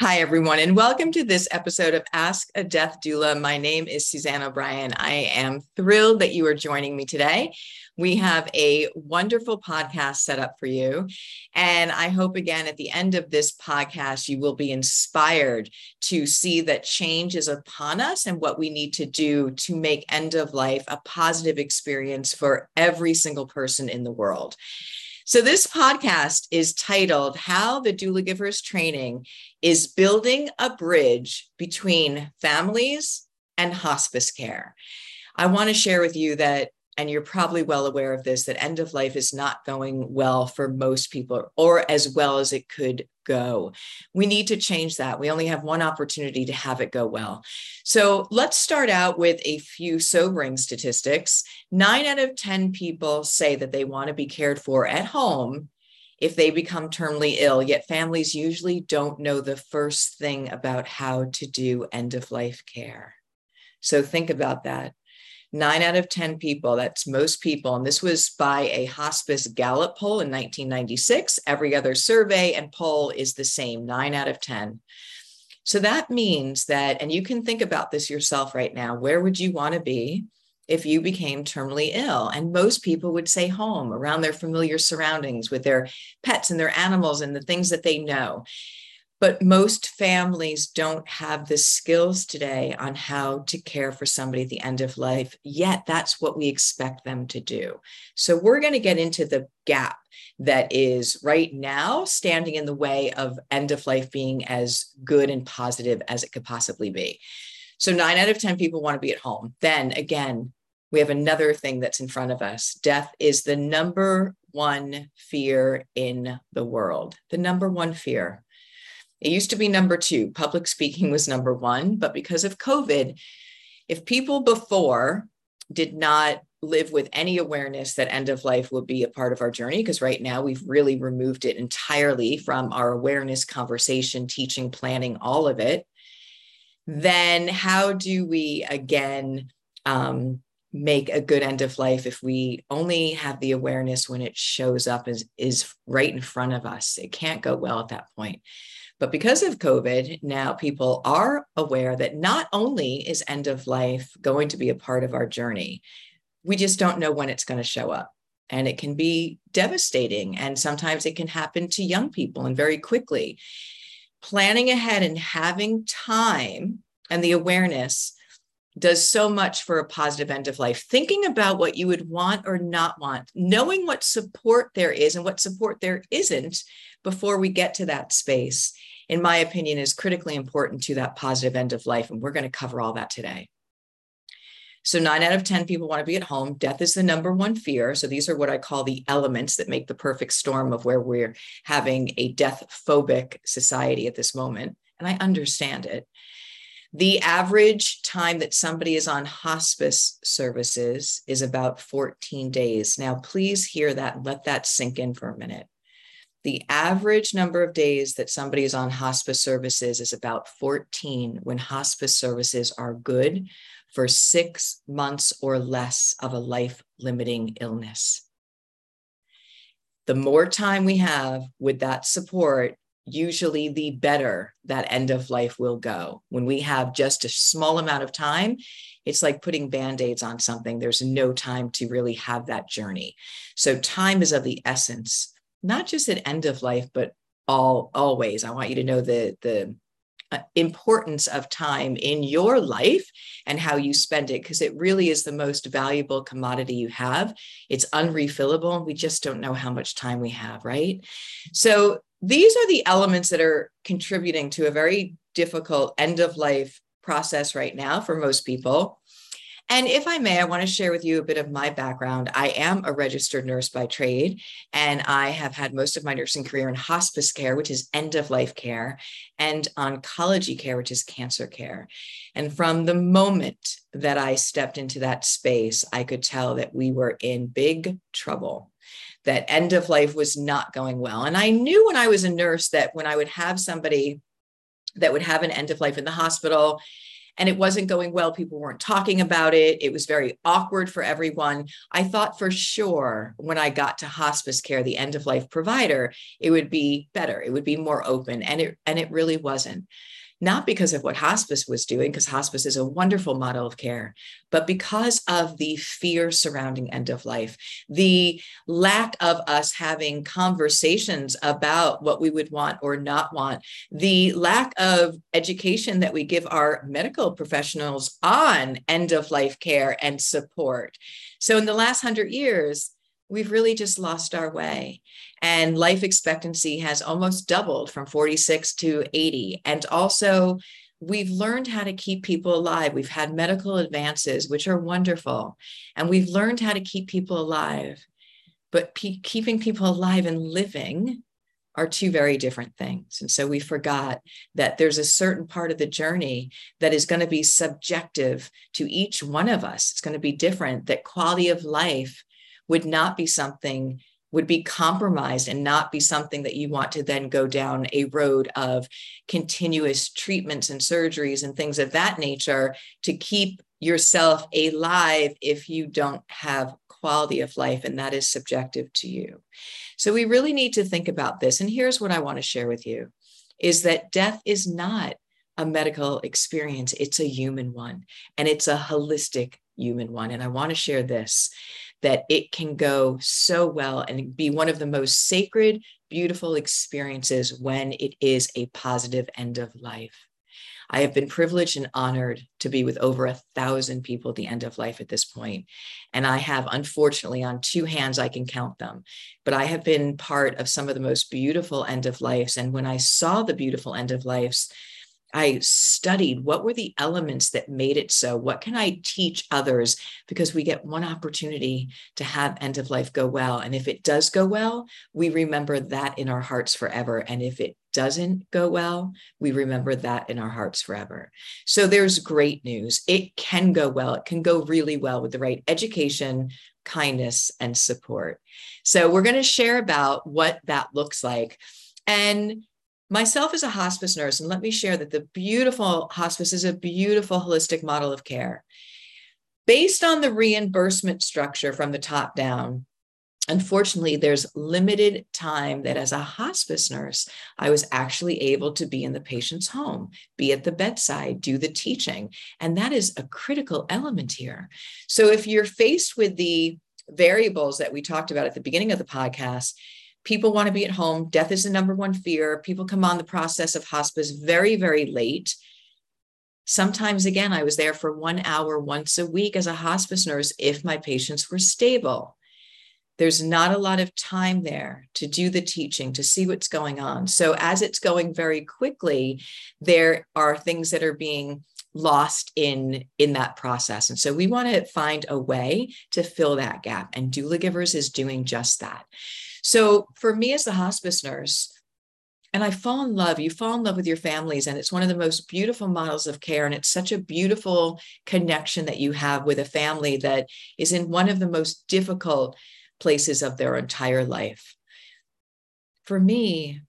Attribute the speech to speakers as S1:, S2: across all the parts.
S1: Hi, everyone, and welcome to this episode of Ask a Death Doula. My name is Suzanne O'Brien. I am thrilled that you are joining me today. We have a wonderful podcast set up for you. And I hope again at the end of this podcast, you will be inspired to see that change is upon us and what we need to do to make end of life a positive experience for every single person in the world. So, this podcast is titled How the Doula Givers Training is Building a Bridge Between Families and Hospice Care. I want to share with you that and you're probably well aware of this that end of life is not going well for most people or as well as it could go. We need to change that. We only have one opportunity to have it go well. So let's start out with a few sobering statistics. Nine out of 10 people say that they want to be cared for at home if they become terminally ill, yet families usually don't know the first thing about how to do end of life care. So think about that nine out of 10 people, that's most people, and this was by a hospice Gallup poll in 1996. Every other survey and poll is the same nine out of 10. So that means that, and you can think about this yourself right now where would you want to be? if you became terminally ill. And most people would say home around their familiar surroundings with their pets and their animals and the things that they know. But most families don't have the skills today on how to care for somebody at the end of life, yet that's what we expect them to do. So we're going to get into the gap that is right now standing in the way of end of life being as good and positive as it could possibly be. So nine out of 10 people want to be at home. Then again, we have another thing that's in front of us. Death is the number one fear in the world, the number one fear. It used to be number two. Public speaking was number one. But because of COVID, if people before did not live with any awareness that end of life would be a part of our journey, because right now we've really removed it entirely from our awareness conversation, teaching, planning, all of it, then how do we again um, make a good end of life if we only have the awareness when it shows up as is right in front of us? It can't go well at that point. But because of COVID, now people are aware that not only is end of life going to be a part of our journey, we just don't know when it's going to show up. And it can be devastating. And sometimes it can happen to young people and very quickly. Planning ahead and having time and the awareness does so much for a positive end of life. Thinking about what you would want or not want, knowing what support there is and what support there isn't before we get to that space, in my opinion, is critically important to that positive end of life. And we're going to cover all that today. So, nine out of 10 people want to be at home. Death is the number one fear. So, these are what I call the elements that make the perfect storm of where we're having a death phobic society at this moment. And I understand it. The average time that somebody is on hospice services is about 14 days. Now, please hear that let that sink in for a minute. The average number of days that somebody is on hospice services is about 14 when hospice services are good for six months or less of a life limiting illness. The more time we have with that support, usually the better that end of life will go. When we have just a small amount of time, it's like putting band aids on something. There's no time to really have that journey. So, time is of the essence, not just at end of life, but all always. I want you to know the, the uh, importance of time in your life and how you spend it because it really is the most valuable commodity you have. It's unrefillable. We just don't know how much time we have, right? So these are the elements that are contributing to a very difficult end of life process right now for most people. And if I may, I want to share with you a bit of my background. I am a registered nurse by trade, and I have had most of my nursing career in hospice care, which is end of life care, and oncology care, which is cancer care. And from the moment that I stepped into that space, I could tell that we were in big trouble that end of life was not going well. And I knew when I was a nurse that when I would have somebody that would have an end of life in the hospital and it wasn't going well. People weren't talking about it. It was very awkward for everyone. I thought for sure when I got to hospice care, the end of life provider, it would be better. It would be more open. And it and it really wasn't not because of what hospice was doing, because hospice is a wonderful model of care, but because of the fear surrounding end of life, the lack of us having conversations about what we would want or not want, the lack of education that we give our medical professionals on end of life care and support. So, in the last hundred years, we've really just lost our way. And life expectancy has almost doubled from 46 to 80. And also, we've learned how to keep people alive. We've had medical advances, which are wonderful. And we've learned how to keep people alive. But keeping people alive and living are two very different things. And so we forgot that there's a certain part of the journey that is going to be subjective to each one of us. It's going to be different, that quality of life would not be something would be compromised and not be something that you want to then go down a road of continuous treatments and surgeries and things of that nature to keep yourself alive if you don't have quality of life and that is subjective to you. So we really need to think about this. And here's what I want to share with you is that death is not a medical experience. It's a human one and it's a holistic human one. And I want to share this that it can go so well and be one of the most sacred, beautiful experiences when it is a positive end of life. I have been privileged and honored to be with over a thousand people at the end of life at this point. And I have, unfortunately, on two hands, I can count them. But I have been part of some of the most beautiful end of lives. And when I saw the beautiful end of lives, I studied what were the elements that made it so. What can I teach others? Because we get one opportunity to have end of life go well. And if it does go well, we remember that in our hearts forever. And if it doesn't go well, we remember that in our hearts forever. So there's great news. It can go well. It can go really well with the right education, kindness, and support. So we're going to share about what that looks like. And myself as a hospice nurse, and let me share that the beautiful hospice is a beautiful holistic model of care. Based on the reimbursement structure from the top down, unfortunately, there's limited time that as a hospice nurse, I was actually able to be in the patient's home, be at the bedside, do the teaching. And that is a critical element here. So if you're faced with the variables that we talked about at the beginning of the podcast, people want to be at home. Death is the number one fear. People come on the process of hospice very, very late. Sometimes, again, I was there for one hour once a week as a hospice nurse if my patients were stable. There's not a lot of time there to do the teaching, to see what's going on. So, as it's going very quickly, there are things that are being lost in in that process and so we want to find a way to fill that gap and doula givers is doing just that so for me as the hospice nurse, and I fall in love, you fall in love with your families, and it's one of the most beautiful models of care. And it's such a beautiful connection that you have with a family that is in one of the most difficult places of their entire life. For me,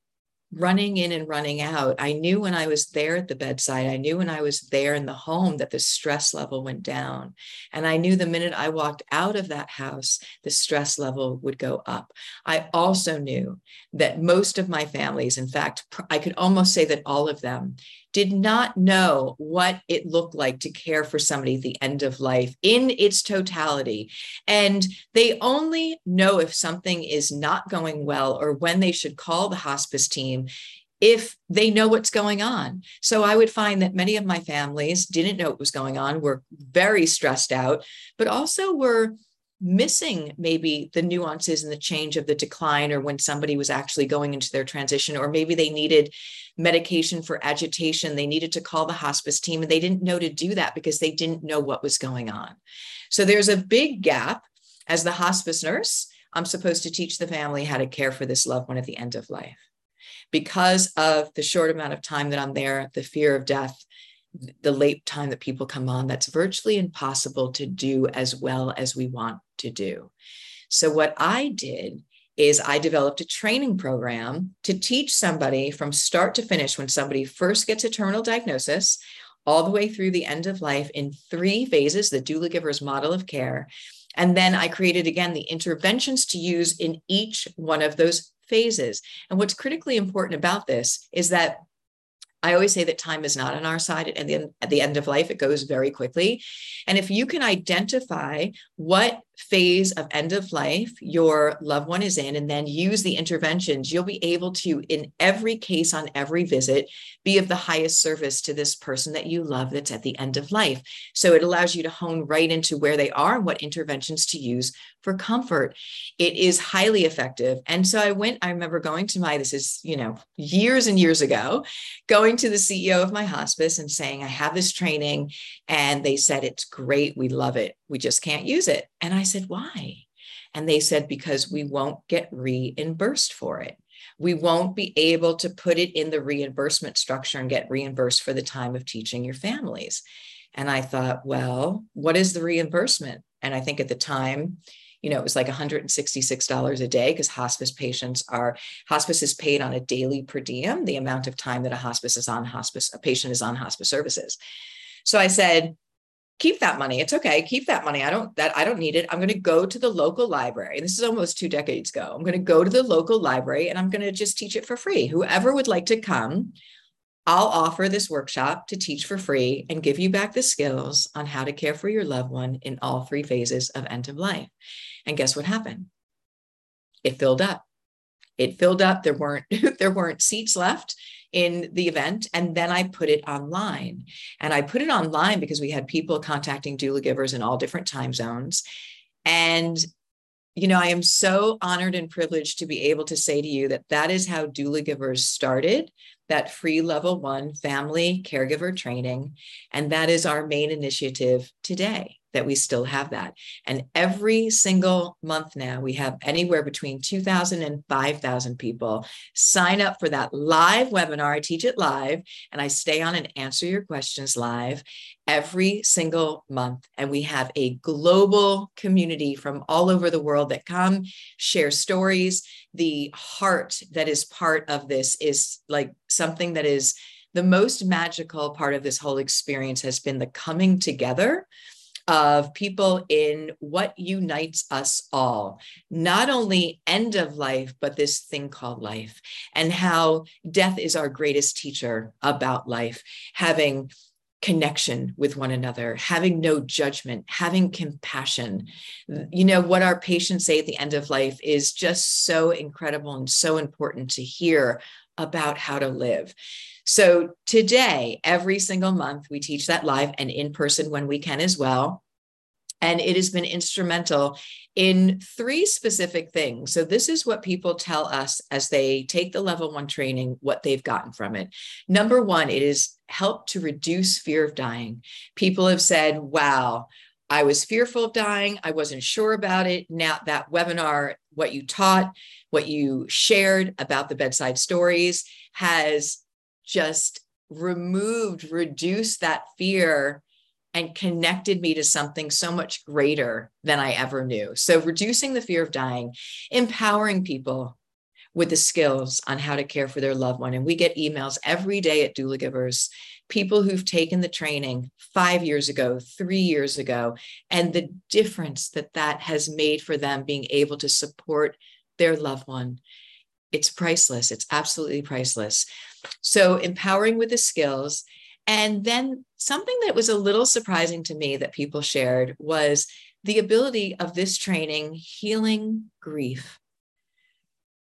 S1: running in and running out. I knew when I was there at the bedside, I knew when I was there in the home that the stress level went down. And I knew the minute I walked out of that house, the stress level would go up. I also knew that most of my families, in fact, I could almost say that all of them, did not know what it looked like to care for somebody at the end of life in its totality. And they only know if something is not going well or when they should call the hospice team if they know what's going on. So I would find that many of my families didn't know what was going on, were very stressed out, but also were missing maybe the nuances and the change of the decline or when somebody was actually going into their transition or maybe they needed medication for agitation they needed to call the hospice team and they didn't know to do that because they didn't know what was going on. So there's a big gap. As the hospice nurse i'm supposed to teach the family how to care for this loved one at the end of life. Because of the short amount of time that i'm there the fear of death the late time that people come on, that's virtually impossible to do as well as we want to do. So, what I did is I developed a training program to teach somebody from start to finish when somebody first gets a terminal diagnosis, all the way through the end of life in three phases, the doula giver's model of care. And then I created again the interventions to use in each one of those phases. And what's critically important about this is that I always say that time is not on our side at the, at the end of life. It goes very quickly. And if you can identify what phase of end of life your loved one is in and then use the interventions, you'll be able to, in every case on every visit, be of the highest service to this person that you love that's at the end of life. So it allows you to hone right into where they are and what interventions to use for comfort. It is highly effective. And so I went, I remember going to my, this is, you know, years and years ago, going to the CEO of my hospice and saying, I have this training. And they said, it's great. We love it. We just can't use it. And I said, why? And they said, because we won't get reimbursed for it. We won't be able to put it in the reimbursement structure and get reimbursed for the time of teaching your families. And I thought, well, what is the reimbursement? And I think at the time, you know, it was like $166 a day because hospice patients are, hospice is paid on a daily per diem, the amount of time that a hospice is on hospice, a patient is on hospice services. So I said, keep that money. It's okay. Keep that money. I don't that I don't need it. I'm going to go to the local library. This is almost two decades ago. I'm going to go to the local library and I'm going to just teach it for free. Whoever would like to come, I'll offer this workshop to teach for free and give you back the skills on how to care for your loved one in all three phases of end of life. And guess what happened? It filled up. It filled up. There weren't there weren't seats left in the event. And then I put it online. And I put it online because we had people contacting doula givers in all different time zones. And you know, I am so honored and privileged to be able to say to you that that is how doula givers started that free level one family caregiver training. And that is our main initiative today that we still have that. And every single month now, we have anywhere between 2,000 and 5,000 people sign up for that live webinar. I teach it live and I stay on and answer your questions live every single month. And we have a global community from all over the world that come share stories. The heart that is part of this is like something that is the most magical part of this whole experience has been the coming together of people in what unites us all, not only end of life, but this thing called life, and how death is our greatest teacher about life, having connection with one another, having no judgment, having compassion. You know, what our patients say at the end of life is just so incredible and so important to hear about how to live. So today, every single month, we teach that live and in person when we can as well. And it has been instrumental in three specific things. So, this is what people tell us as they take the level one training, what they've gotten from it. Number one, it has helped to reduce fear of dying. People have said, wow, I was fearful of dying. I wasn't sure about it. Now, that webinar, what you taught, what you shared about the bedside stories has just removed, reduced that fear and connected me to something so much greater than I ever knew. So, reducing the fear of dying, empowering people with the skills on how to care for their loved one. And we get emails every day at Doula Givers, people who've taken the training five years ago, three years ago, and the difference that that has made for them being able to support their loved one it's priceless. It's absolutely priceless. So, empowering with the skills. And then something that was a little surprising to me that people shared was the ability of this training healing grief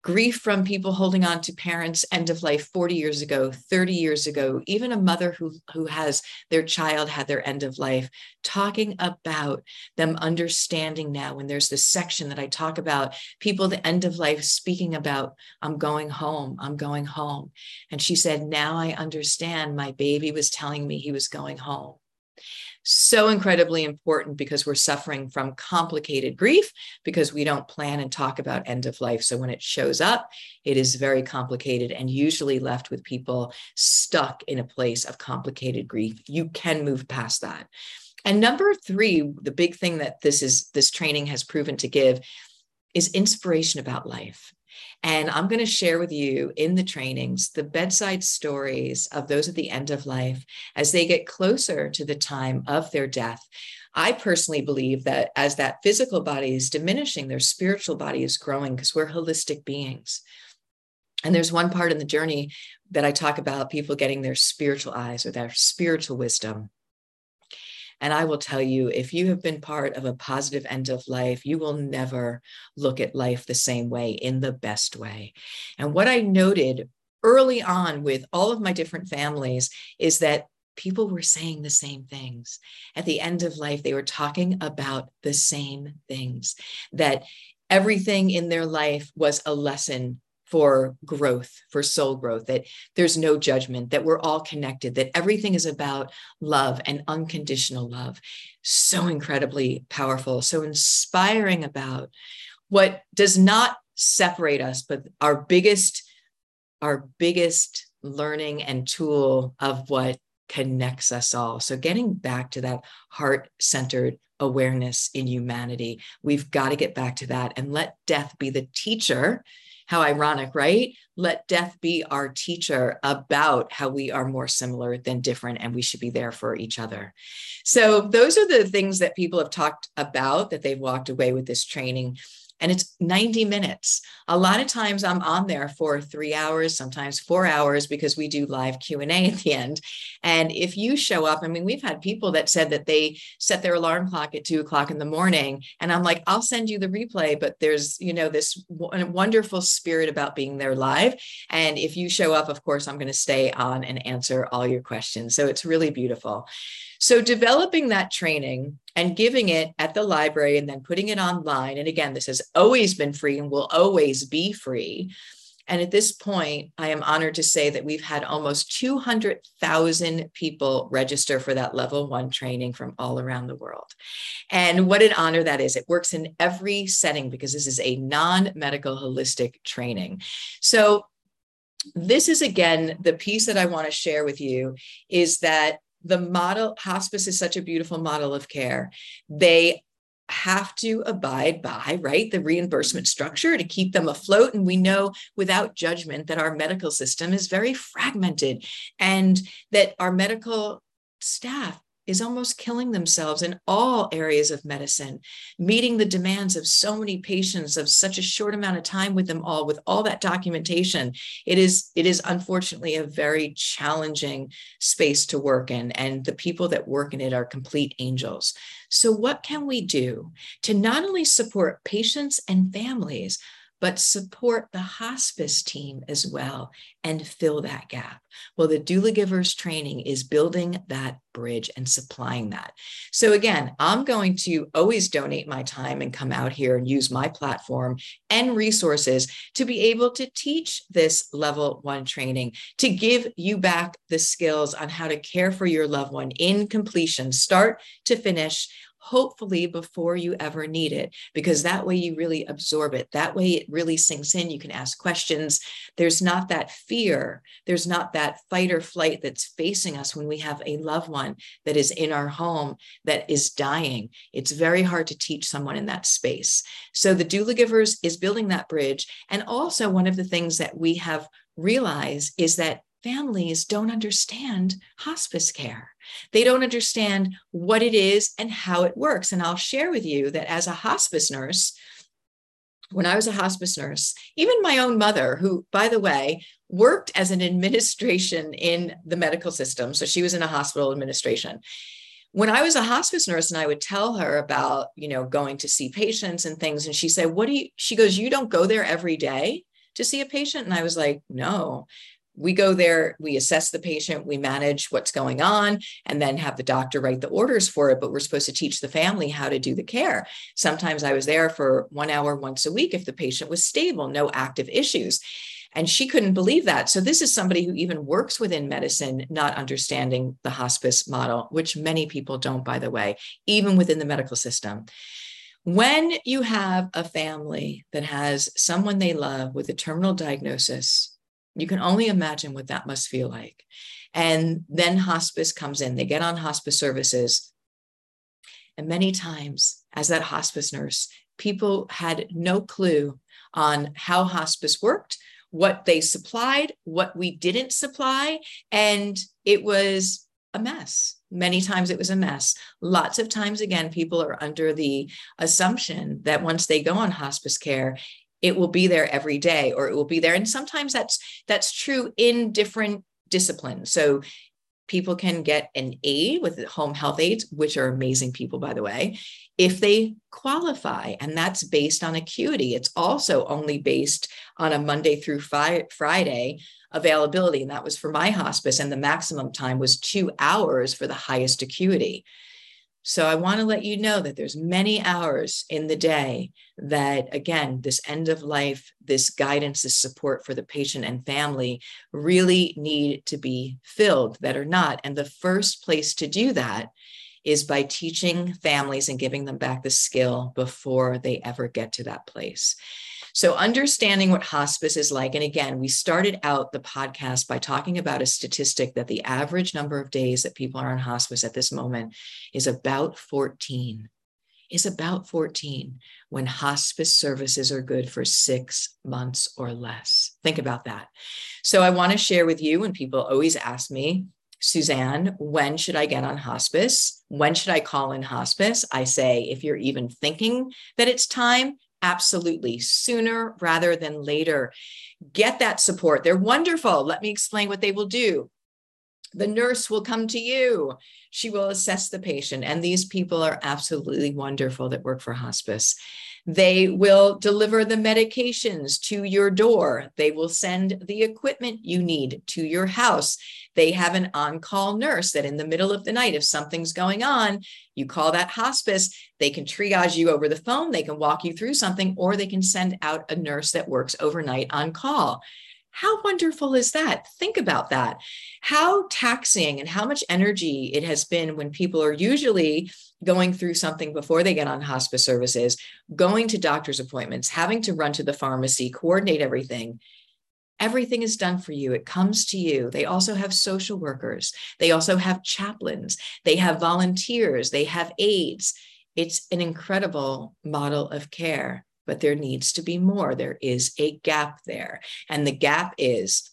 S1: grief from people holding on to parents end of life 40 years ago 30 years ago even a mother who who has their child had their end of life talking about them understanding now when there's this section that i talk about people the end of life speaking about i'm going home i'm going home. And she said now i understand my baby was telling me he was going home so incredibly important because we're suffering from complicated grief because we don't plan and talk about end of life. So when it shows up, it is very complicated and usually left with people stuck in a place of complicated grief. You can move past that. And number three, the big thing that this is this training has proven to give is inspiration about life. And I'm going to share with you in the trainings the bedside stories of those at the end of life as they get closer to the time of their death. I personally believe that as that physical body is diminishing, their spiritual body is growing because we're holistic beings. And there's one part in the journey that I talk about people getting their spiritual eyes or their spiritual wisdom. And I will tell you, if you have been part of a positive end of life, you will never look at life the same way in the best way. And what I noted early on with all of my different families is that people were saying the same things. At the end of life, they were talking about the same things, that everything in their life was a lesson for growth, for soul growth, that there's no judgment, that we're all connected, that everything is about love and unconditional love. So incredibly powerful, so inspiring about what does not separate us, but our biggest, our biggest learning and tool of what connects us all. So, getting back to that heart centered awareness in humanity, we've got to get back to that and let death be the teacher. How ironic, right? Let death be our teacher about how we are more similar than different and we should be there for each other. So, those are the things that people have talked about that they've walked away with this training and it's 90 minutes. A lot of times i'm on there for three hours sometimes four hours because we do live q&a at the end. And if you show up i mean we've had people that said that they set their alarm clock at two o'clock in the morning and i'm like i'll send you the replay but there's you know this wonderful spirit about being there live. And if you show up of course i'm going to stay on and answer all your questions. So it's really beautiful. So developing that training and giving it at the library and then putting it online. And again, this has always been free and will always be free. And at this point, I am honored to say that we've had almost 200,000 people register for that level one training from all around the world. And what an honor that is. It works in every setting because this is a non medical holistic training. So, this is again the piece that I want to share with you is that the model hospice is such a beautiful model of care. They have to abide by right the reimbursement structure to keep them afloat and we know without judgment that our medical system is very fragmented and that our medical staff is almost killing themselves in all areas of medicine, meeting the demands of so many patients of such a short amount of time with them all, with all that documentation. It is, it is unfortunately a very challenging space to work in, and the people that work in it are complete angels. So, what can we do to not only support patients and families, but support the hospice team as well and fill that gap. Well, the doula givers training is building that bridge and supplying that. So again, I'm going to always donate my time and come out here and use my platform and resources to be able to teach this level one training, to give you back the skills on how to care for your loved one in completion, start to finish hopefully before you ever need it, because that way you really absorb it. That way it really sinks in. You can ask questions. There's not that fear, there's not that fight or flight that's facing us when we have a loved one that is in our home that is dying. It's very hard to teach someone in that space. So the doula givers is building that bridge. And also, one of the things that we have realized is that families don't understand hospice care. They don't understand what it is and how it works. And I'll share with you that as a hospice nurse, when I was a hospice nurse, even my own mother, who, by the way, worked as an administration in the medical system, so she was in a hospital administration. When I was a hospice nurse and I would tell her about, you know, going to see patients and things, and she said, What do you, she goes, You don't go there every day to see a patient? And I was like, No we go there, we assess the patient, we manage what's going on, and then have the doctor write the orders for it. But we're supposed to teach the family how to do the care. Sometimes I was there for one hour once a week if the patient was stable, no active issues. And she couldn't believe that. So, this is somebody who even works within medicine, not understanding the hospice model, which many people don't, by the way, even within the medical system. When you have a family that has someone they love with a terminal diagnosis, you can only imagine what that must feel like. And then hospice comes in, they get on hospice services. And many times, as that hospice nurse, people had no clue on how hospice worked, what they supplied, what we didn't supply. And it was a mess. Many times it was a mess. Lots of times, again, people are under the assumption that once they go on hospice care, it will be there every day or it will be there. And sometimes that's that's true in different disciplines. So people can get an aid with home health aides which are amazing people by the way if they qualify and that's based on acuity. It's also only based on a monday through friday availability. And that was for my hospice and the maximum time was 2 hours for the highest acuity so I want to let you know that there's many hours in the day that again this end of life this guidance this support for the patient and family really need to be filled that are not and the first place to do that is by teaching families and giving them back the skill before they ever get to that place. So, understanding what hospice is like, and again, we started out the podcast by talking about a statistic that the average number of days that people are on hospice at this moment is about 14. Is about 14 when hospice services are good for six months or less. Think about that. So, I want to share with you, when people always ask me, Suzanne, when should I get on hospice? When should I call in hospice? I say, if you're even thinking that it's time, Absolutely. Sooner rather than later. Get that support. They're wonderful. Let me explain what they will do. The nurse will come to you. She will assess the patient. And these people are absolutely wonderful that work for hospice. They will deliver the medications to your door. They will send the equipment you need to your house. They have an on call nurse that in the middle of the night, if something's going on, you call that hospice. They can triage you over the phone. They can walk you through something, or they can send out a nurse that works overnight on call. How wonderful is that? Think about that. How taxing and how much energy it has been when people are usually going through something before they get on hospice services, going to doctor's appointments, having to run to the pharmacy, coordinate everything. Everything is done for you. It comes to you. They also have social workers. They also have chaplains. They have volunteers. They have aides. It's an incredible model of care but there needs to be more. There is a gap there. And the gap is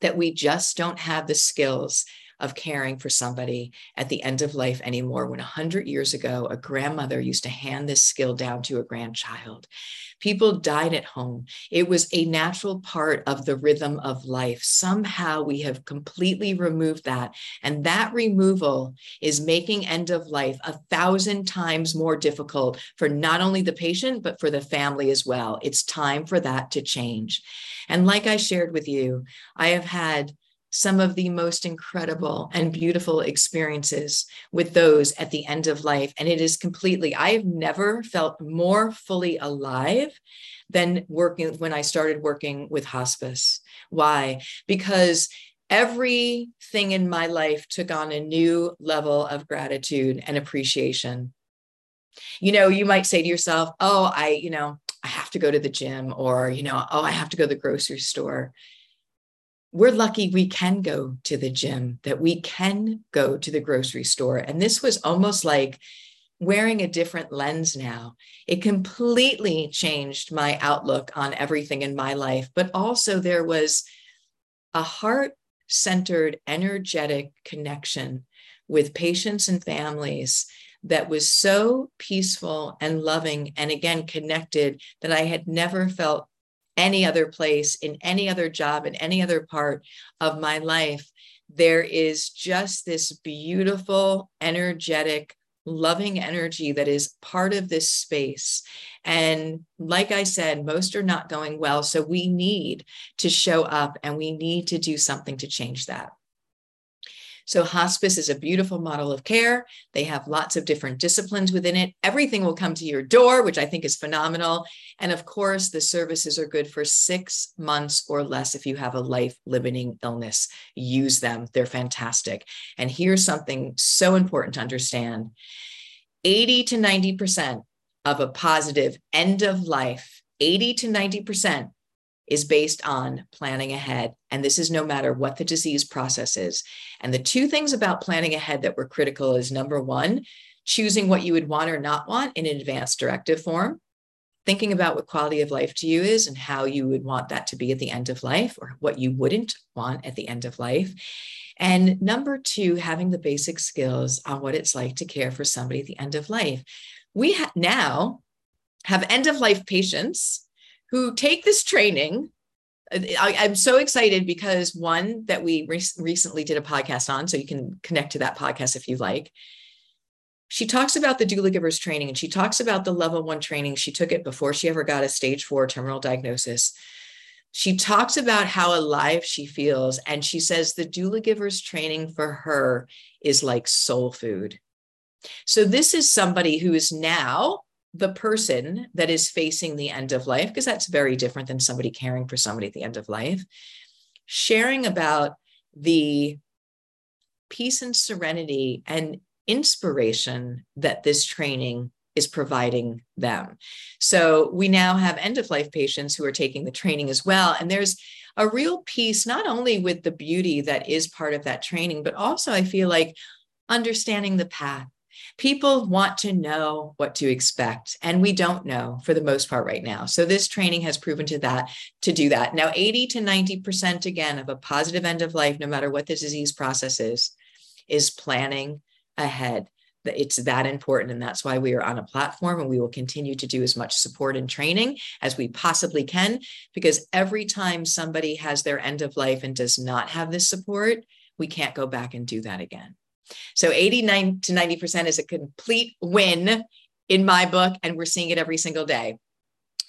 S1: that we just don't have the skills of caring for somebody at the end of life anymore. When 100 years ago, a grandmother used to hand this skill down to a grandchild. People died at home. It was a natural part of the rhythm of life. Somehow we have completely removed that. And that removal is making end of life a thousand times more difficult for not only the patient, but for the family as well. It's time for that to change. And like I shared with you, I have had some of the most incredible and beautiful experiences with those at the end of life. And it is completely, I have never felt more fully alive than working when I started working with hospice. Why? Because everything in my life took on a new level of gratitude and appreciation. You know, you might say to yourself, oh, I, you know, I have to go to the gym, or, you know, oh, I have to go to the grocery store we're lucky we can go to the gym, that we can go to the grocery store. And this was almost like wearing a different lens now. It completely changed my outlook on everything in my life. But also, there was a heart centered, energetic connection with patients and families that was so peaceful and loving and again connected that I had never felt any other place, in any other job, in any other part of my life, there is just this beautiful, energetic, loving energy that is part of this space. And like I said, most are not going well. So we need to show up and we need to do something to change that. So, hospice is a beautiful model of care. They have lots of different disciplines within it. Everything will come to your door, which I think is phenomenal. And of course, the services are good for six months or less if you have a life limiting illness. Use them, they're fantastic. And here's something so important to understand 80 to 90% of a positive end of life, 80 to 90% is based on planning ahead. And this is no matter what the disease process is. And the two things about planning ahead that were critical is number one, choosing what you would want or not want in an advanced directive form. thinking about what quality of life to you is and how you would want that to be at the end of life or what you wouldn't want at the end of life. And number two, having the basic skills on what it's like to care for somebody at the end of life. We ha- now have end of life patients who take this training. I, am so excited because one that we re- recently did a podcast on, so you can connect to that podcast if you like she talks about the doula givers training and she talks about the level one training. She took it before she ever got a stage four terminal diagnosis. She talks about how alive she feels. And she says the doula givers training for her is like soul food. So, this is somebody who is now the person that is facing the end of life, because that's very different than somebody caring for somebody at the end of life, sharing about the peace and serenity and inspiration that this training is providing them. So we now have end of life patients who are taking the training as well. And there's a real piece, not only with the beauty that is part of that training, but also I feel like understanding the path. People want to know what to expect, and we don't know for the most part right now. So this training has proven to that to do that. Now, 80 to 90% again of a positive end of life, no matter what the disease process is, is planning ahead. It's that important. And that's why we are on a platform and we will continue to do as much support and training as we possibly can. Because every time somebody has their end of life and does not have this support, we can't go back and do that again. So 89 to 90% is a complete win in my book, and we're seeing it every single day.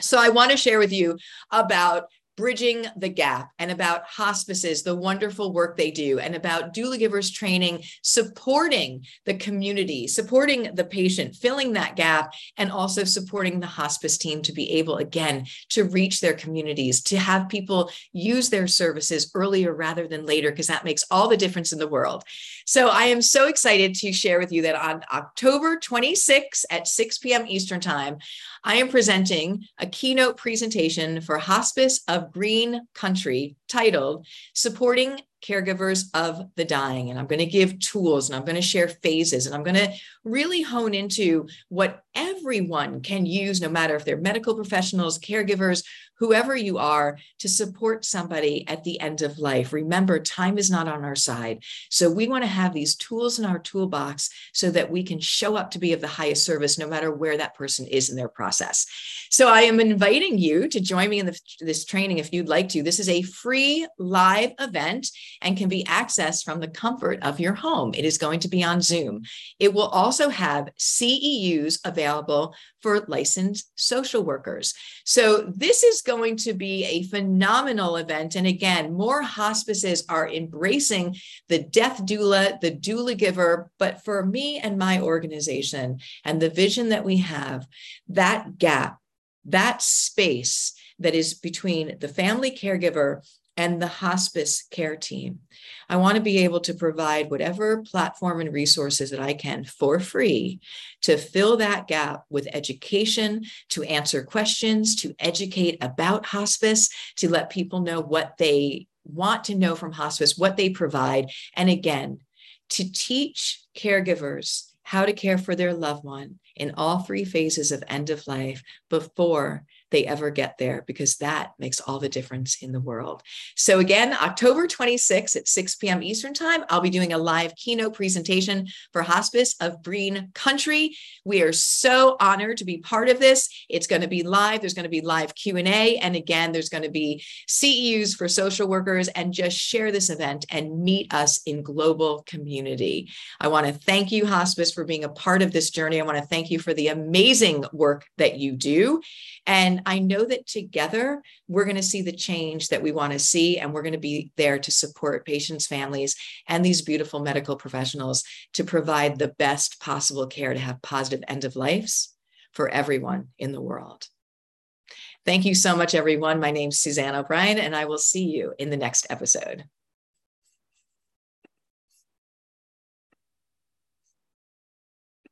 S1: So I want to share with you about bridging the gap and about hospices, the wonderful work they do, and about doula givers training, supporting the community, supporting the patient, filling that gap, and also supporting the hospice team to be able, again, to reach their communities, to have people use their services earlier rather than later, because that makes all the difference in the world. So I am so excited to share with you that on October 26 at 6 p.m. Eastern Time, I am presenting a keynote presentation for Hospice of Green Country titled Supporting caregivers of the dying. And I'm going to give tools and I'm going to share phases and I'm going to really hone into what everyone can use, no matter if they're medical professionals, caregivers, whoever you are, to support somebody at the end of life. Remember, time is not on our side. So we want to have these tools in our toolbox so that we can show up to be of the highest service, no matter where that person is in their process. So I am inviting you to join me in the, this training if you'd like to. This is a free live event and can be accessed from the comfort of your home. It is going to be on Zoom. It will also have CEUs available for licensed social workers. So this is going to be a phenomenal event. And again, more hospices are embracing the death doula, the doula giver. But for me and my organization and the vision that we have, that gap, that space that is between the family caregiver and the hospice care team. I want to be able to provide whatever platform and resources that I can for free to fill that gap with education, to answer questions, to educate about hospice, to let people know what they want to know from hospice, what they provide. And again, to teach caregivers how to care for their loved one in all three phases of end of life before they ever get there because that makes all the difference in the world. So, again, October 26th at 6 p.m. Eastern Time, I'll be doing a live keynote presentation for Hospice of Green Country. We are so honored to be part of this. It's going to be live. There's going to be live Q&A and again, there's going to be CEUs for social workers and just share this event and meet us in global community. I want to thank you Hospice for being a part of this journey. I want to thank you for the amazing work that you do. And I know that together we're going to see the change that we want to see, and we're going to be there to support patients, families, and these beautiful medical professionals to provide the best possible care to have positive end of lives for everyone in the world. Thank you so much, everyone. My name's Suzanne O'Brien, and I will see you in the next episode.